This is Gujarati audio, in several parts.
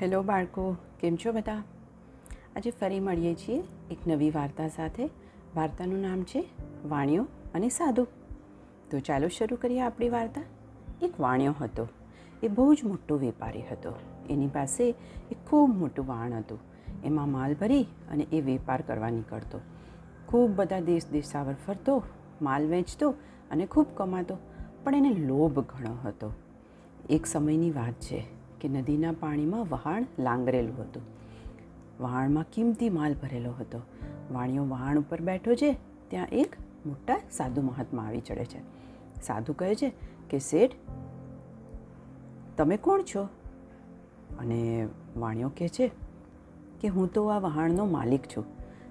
હેલો બાળકો, કેમ છો બધા? આજે ફરી મળીએ છીએ એક નવી વાર્તા સાથે. વાર્તાનું નામ છે વાણિયો અને સાધુ. તો ચાલો શરૂ કરીએ આપણી વાર્તા. એક વાણિયો હતો. એ બહુ જ મોટો વેપારી હતો. એની પાસે એક ખૂબ મોટું વાણ હતું. એમાં માલ ભરી અને એ વેપાર કરવા નીકળતો. ખૂબ બધા દેશ દેશાવર ફરતો, માલ વેચતો અને ખૂબ કમાતો. પણ એને લોભ ઘણો હતો. એક સમયની વાત છે. કે નદીના પાણીમાં વહાણ લાંગરેલું હતું. વહાણમાં કિંમતી માલ ભરેલો હતો. વાણિયો વહાણ ઉપર બેઠો છે, ત્યાં એક મોટા સાધુ મહાત્મા આવી ચડે છે. સાધુ કહે છે કે, શેઠ, તમે કોણ છો? અને વાણિયો કહે છે કે, હું તો આ વહાણનો માલિક છું.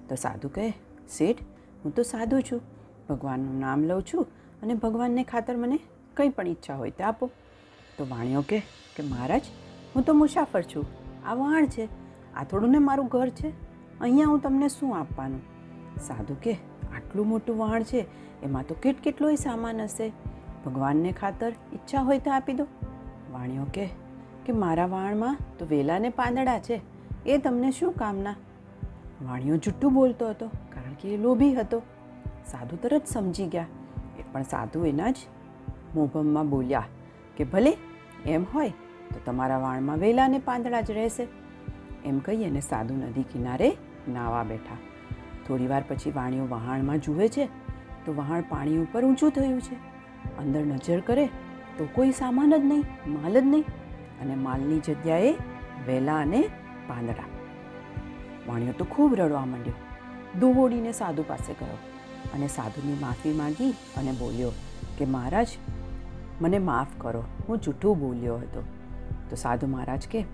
તો સાધુ કહે, શેઠ, હું તો સાધુ છું. ભગવાનનું નામ લઉં છું અને ભગવાનને ખાતર મને કંઈ પણ ઈચ્છા હોય તે આપો. તો વાણિયો કહે કે મહારાજ, હું તો મુસાફર છું. આ વહાણ છે. આ થોડું ને મારું ઘર છે. અહીંયા હું તમને શું આપવાનું? સાધુ કે, આટલું મોટું વહાણ છે, એમાં તો કેટ કેટલોય સામાન હશે? ભગવાનને ખાતર ઈચ્છા હોય તો આપી દો. વાણિયો કે કે મારા વાણમાં તો વેલા ને પાંદડા છે. એ તમને શું કામના? વાણિયો જુઠ્ઠું બોલતો હતો, કારણ કે એ લોભી હતો. સાધુ તરત સમજી ગયા. એ પણ સાધુ એના જ મોભમમાં બોલ્યા કે ભલે એમ હોય તો તમારા વાણમાં વેલા ને પાંદડા જ રહેશે. એમ કહી અને સાધુ નદી કિનારે નાવા બેઠા. થોડીવાર પછી વાણીઓ વહાણમાં જુએ છે, તો વહાણ પાણી ઉપર ઊંચું થયું છે. અંદર નજર કરે તો કોઈ સામાન જ નહીં, માલ જ નહીં અને માલની જગ્યાએ વેલા અને પાંદડા. વાણીઓ તો ખૂબ રડવા માંડ્યો. દોડીને સાધુ પાસે ગયો અને સાધુની માફી માંગી અને બોલ્યો કે મહારાજ, મને માફ કરો, હું જૂઠું બોલ્યો હતો. તો સાધુ મહારાજ કે,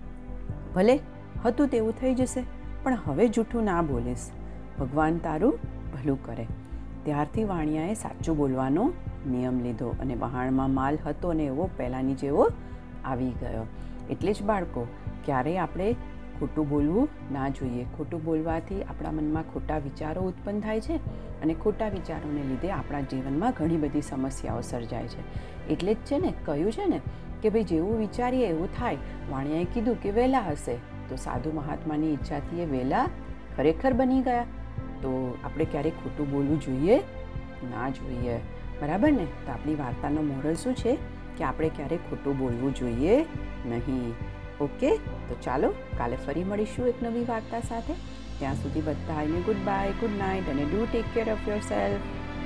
ભલે, હતું તેવું થઈ જશે, પણ હવે જૂઠું ના બોલીશ. ભગવાન તારું ભલું કરે. ત્યારથી વાણિયાએ સાચું બોલવાનો નિયમ લીધો અને વહાણમાં માલ હતો ને એવો પહેલાંની જેવો આવી ગયો. એટલે જ બાળકો, ક્યારેય આપણે ખોટું બોલવું ના જોઈએ. ખોટું બોલવાથી આપણા મનમાં ખોટા વિચારો ઉત્પન્ન થાય છે અને ખોટા વિચારોને લીધે આપણા જીવનમાં ઘણી બધી સમસ્યાઓ સર્જાય છે. એટલે જ છે ને, કહ્યું છે ને કે ભાઈ જેવું વિચારીએ એવું થાય. વાણિયાએ કીધું કે વહેલા હશે. તો સાધુ મહાત્માની ઈચ્છાથી એ વહેલા ખરેખર બની ગયા. તો આપણે ક્યારેક ખોટું બોલવું જોઈએ? ના જોઈએ. બરાબર ને? તો આપણી વાર્તાનો મોરલ શું છે? કે આપણે ક્યારેક ખોટું બોલવું જોઈએ નહીં. ઓકે? તો ચાલો, કાલે ફરી મળીશું એક નવી વાર્તા સાથે. ત્યાં સુધી બધા આવીને ગુડ બાય, ગુડ નાઇટ અને do take care of yourself